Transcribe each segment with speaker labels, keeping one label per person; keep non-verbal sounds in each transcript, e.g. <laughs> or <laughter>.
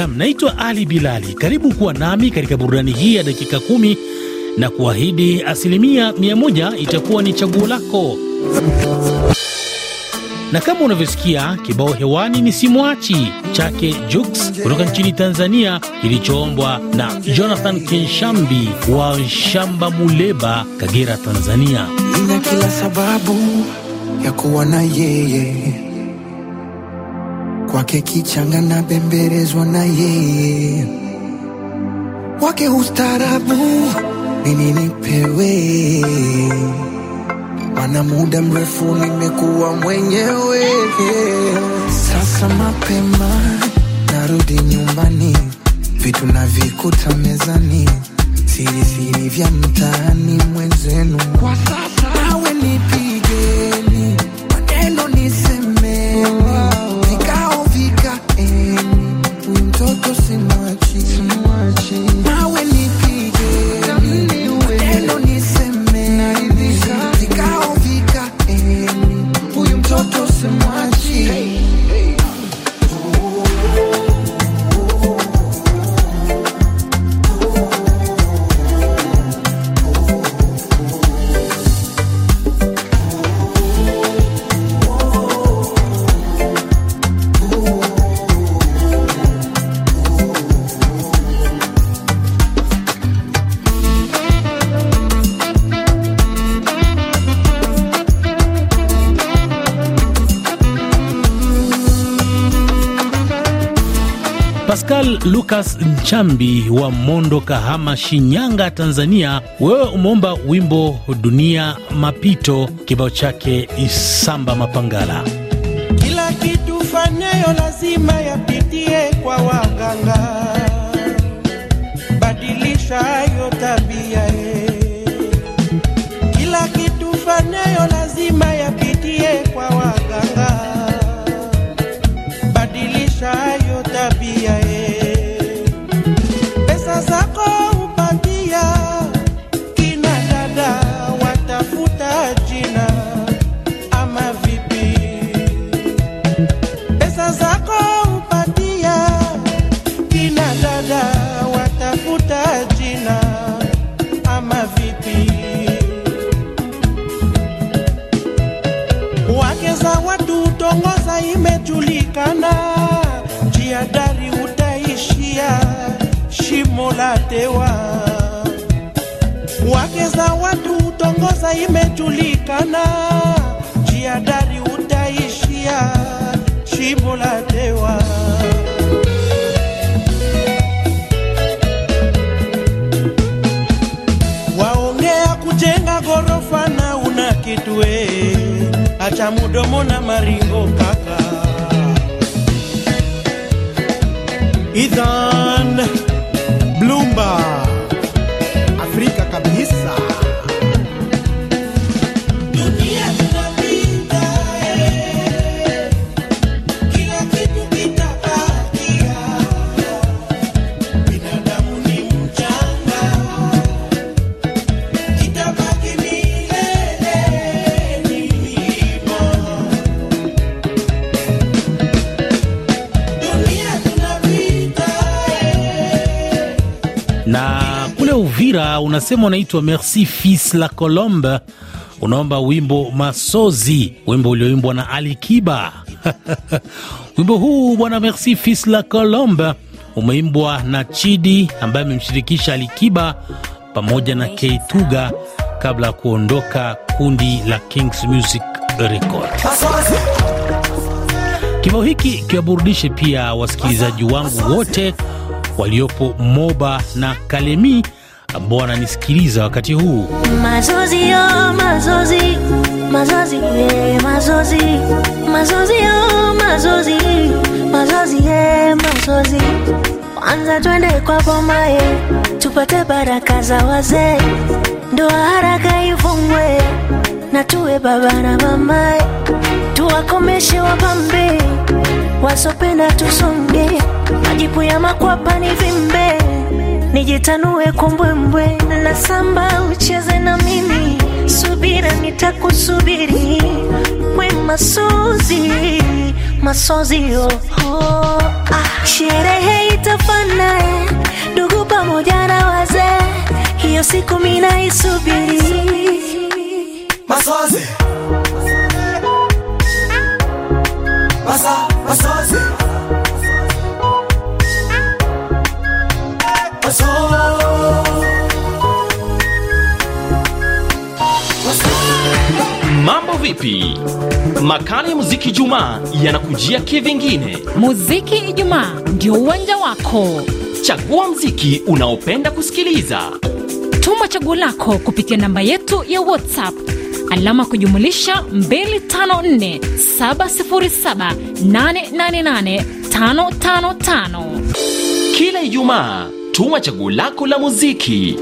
Speaker 1: Nam, naitwa Ali Bilali. Karibu kuwa nami katika burudani hii ya dakika kumi na kuahidi asilimia mia moja itakuwa ni chaguo lako. Na kama unavyosikia kibao hewani ni simwachi chake Jux kutoka nchini Tanzania, kilichoombwa na Jonathan Kenshambi wa Shamba Muleba, Kagera, Tanzania.
Speaker 2: Nina kila sababu ya kuwa na yeye, kwake kichanga na bembelezwa na yeye, kwake ustarabu mimi nipewe, mana muda mrefu nimekuwa mwenyewe. Sasa mapema narudi nyumbani, vitu navikuta mezani, siri siri vya mtaani mwenzenu. Kwa sasa nawe nipigeni, maneno nisemeni,
Speaker 1: Pascal Lucas Nchambi wa Mondo, Kahama, Shinyanga, Tanzania, wewe umeomba wimbo Dunia Mapito, kibao chake Isamba Mapangala.
Speaker 3: Kila kitu fanyayo lazima yapitie kwa waganga, badilisha hayo tabia tongoza imejulikana, njia dari utaishia shimo la tewa. Wake za watu utongoza imejulikana, njia utaishia shimo la tewa. Waongea kujenga gorofa na una kitwe, acha mudomo na maringo kaka. Ethan
Speaker 1: Bloomberg. Unasema unaitwa Merci Fils la Colombe, unaomba wimbo Masozi, wimbo ulioimbwa na Ali Kiba. <laughs> wimbo huu bwana Merci Fils la Colombe umeimbwa na Chidi ambaye amemshirikisha Ali Kiba pamoja na Keituga kabla ya kuondoka kundi la Kings Music Record. Kibao hiki kiwaburudishe pia wasikilizaji wangu wote waliopo Moba na Kalemi ambao wananisikiliza wakati huu.
Speaker 4: Mazozi yo, mazozi, mazozi, mazozi, mazozi yo, mazozi, mazozi, mazozi. Kwanza twende kwa bomaye, tupate baraka za wazee, ndoa haraka ifungwe, na tuwe baba na mama, tuwakomeshe wapambe, wasopenda tusonge, majipu ya makwapa ni vimbe nijitanue kwa mbwembwe na samba ucheze na mimi subira nitakusubiri we masozi masozi oh, oh, ah. Sherehe itafana eh, ndugu pamoja na wazee, hiyo siku mina isubiri
Speaker 2: Masozi. Masa, masozi.
Speaker 5: Vipi? Makala ya muziki Jumaa yanakujia kivingine.
Speaker 6: Muziki Ijumaa ndio uwanja wako.
Speaker 5: Chagua mziki unaopenda kusikiliza,
Speaker 6: Tuma chaguo lako kupitia namba yetu ya WhatsApp alama kujumulisha 254 707 888 555.
Speaker 5: kila Ijumaa tuma chaguo lako la muziki,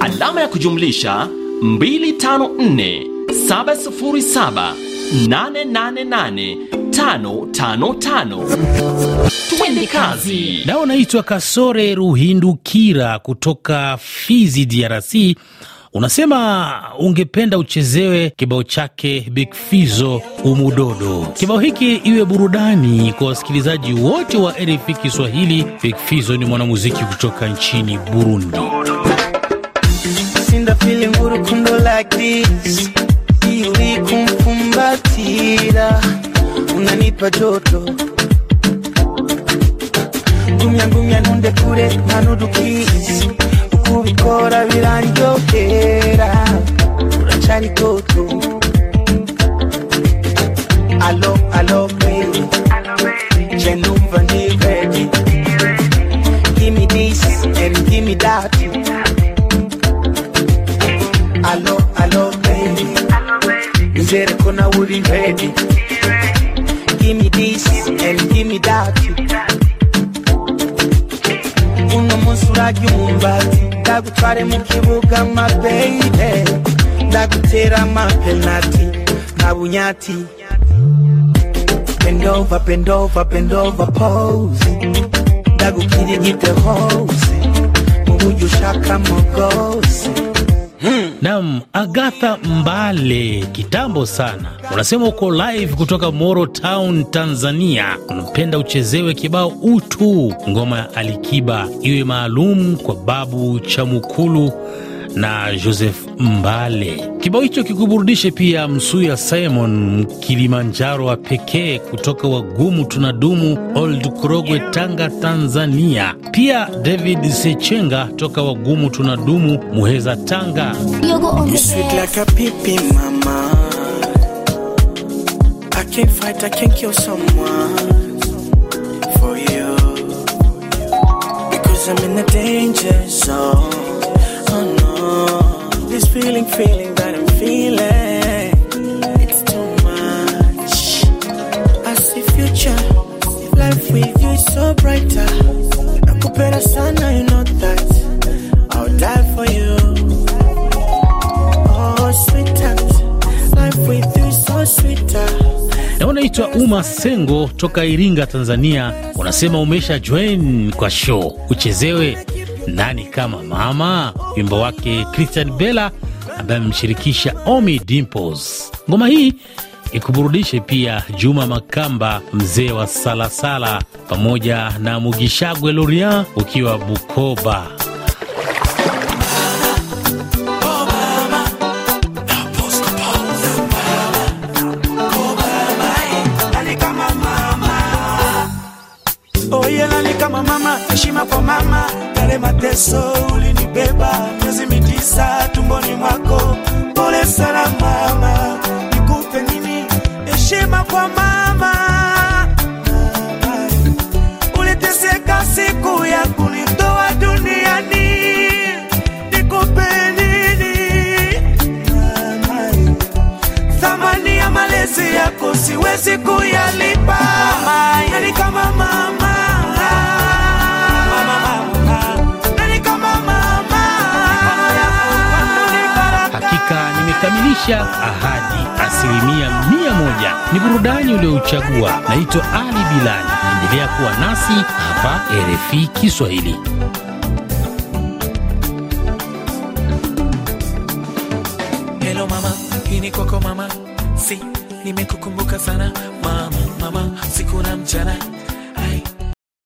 Speaker 5: alama ya kujumlisha 254 707 888 555. Twende kazi.
Speaker 1: nao naitwa Kasore Ruhindukira kutoka Fizi, DRC. Unasema ungependa uchezewe kibao chake Big Fizo Umudodo. Kibao hiki iwe burudani kwa wasikilizaji wote wa RFI Kiswahili. Big Fizo ni mwanamuziki kutoka nchini Burundi.
Speaker 3: kumkumbatia unanipa joto. Gumya gumya ntundekure manudu please ukubikora birandyohera uracari toto. Alo alo baby. Je numva ndiwe Nizere na uri ready. Give me this and give me that. Uno munsi urarya umwumbati, ndagutware mu kibuga ma baby. Ndagutera ama penalty, nta bunyati. Bend over, bend over, bend over, pose. Ndagukirigite hose, mu buryo ushakamo bwose.
Speaker 1: Nam Agatha Mbale, kitambo sana, unasema uko live kutoka Moro Town, Tanzania. Unapenda uchezewe kibao utu, ngoma ya Alikiba iwe maalum kwa Babu Chamukulu na Joseph Mbale. Kibao hicho kikuburudishe pia Msuya Simon Kilimanjaro wa pekee kutoka Wagumu Tunadumu, Old Korogwe, Tanga, Tanzania. Pia David Sechenga toka Wagumu Tunadumu, Muheza, Tanga.
Speaker 3: You sweet like a pipi, mama. I can't fight, I can't kill someone for you. Because I'm in a danger zone. This feeling, feeling that I'm feeling. It's too much. I see future. Life with you is so brighter. Nakupenda sana, you know that. I'll die for you. Oh, sweetheart, life with you is so sweeter.
Speaker 1: na unaitwa Uma Sengo toka Iringa, Tanzania. Unasema umesha join kwa show uchezewe nani kama mama, wimbo wake Christian Bella ambaye amemshirikisha Omi Dimples. Ngoma hii ikuburudishe pia Juma Makamba, mzee wa Salasala, pamoja na Mugishagwe Lorian ukiwa Bukoba.
Speaker 3: Nani kama mama? Heshima kwa mama, yale mateso ulinibeba miezi mitisa tumboni mwako. Pole sana mama, nikupe nini? Heshima kwa mama. Mama, Uliteseka siku ya kunitoa duniani, nikupe nini? Thamani ya malezi yako siwezi kuyalipa.
Speaker 1: Hakika nimekamilisha ahadi asilimia mia moja. Ni burudani uliouchagua Naitwa Ali Bilali, endelea kuwa nasi hapa RFI Kiswahili.
Speaker 3: Hello mama, hii ni kwako mama, si nimekukumbuka sana mama, mama.
Speaker 2: mama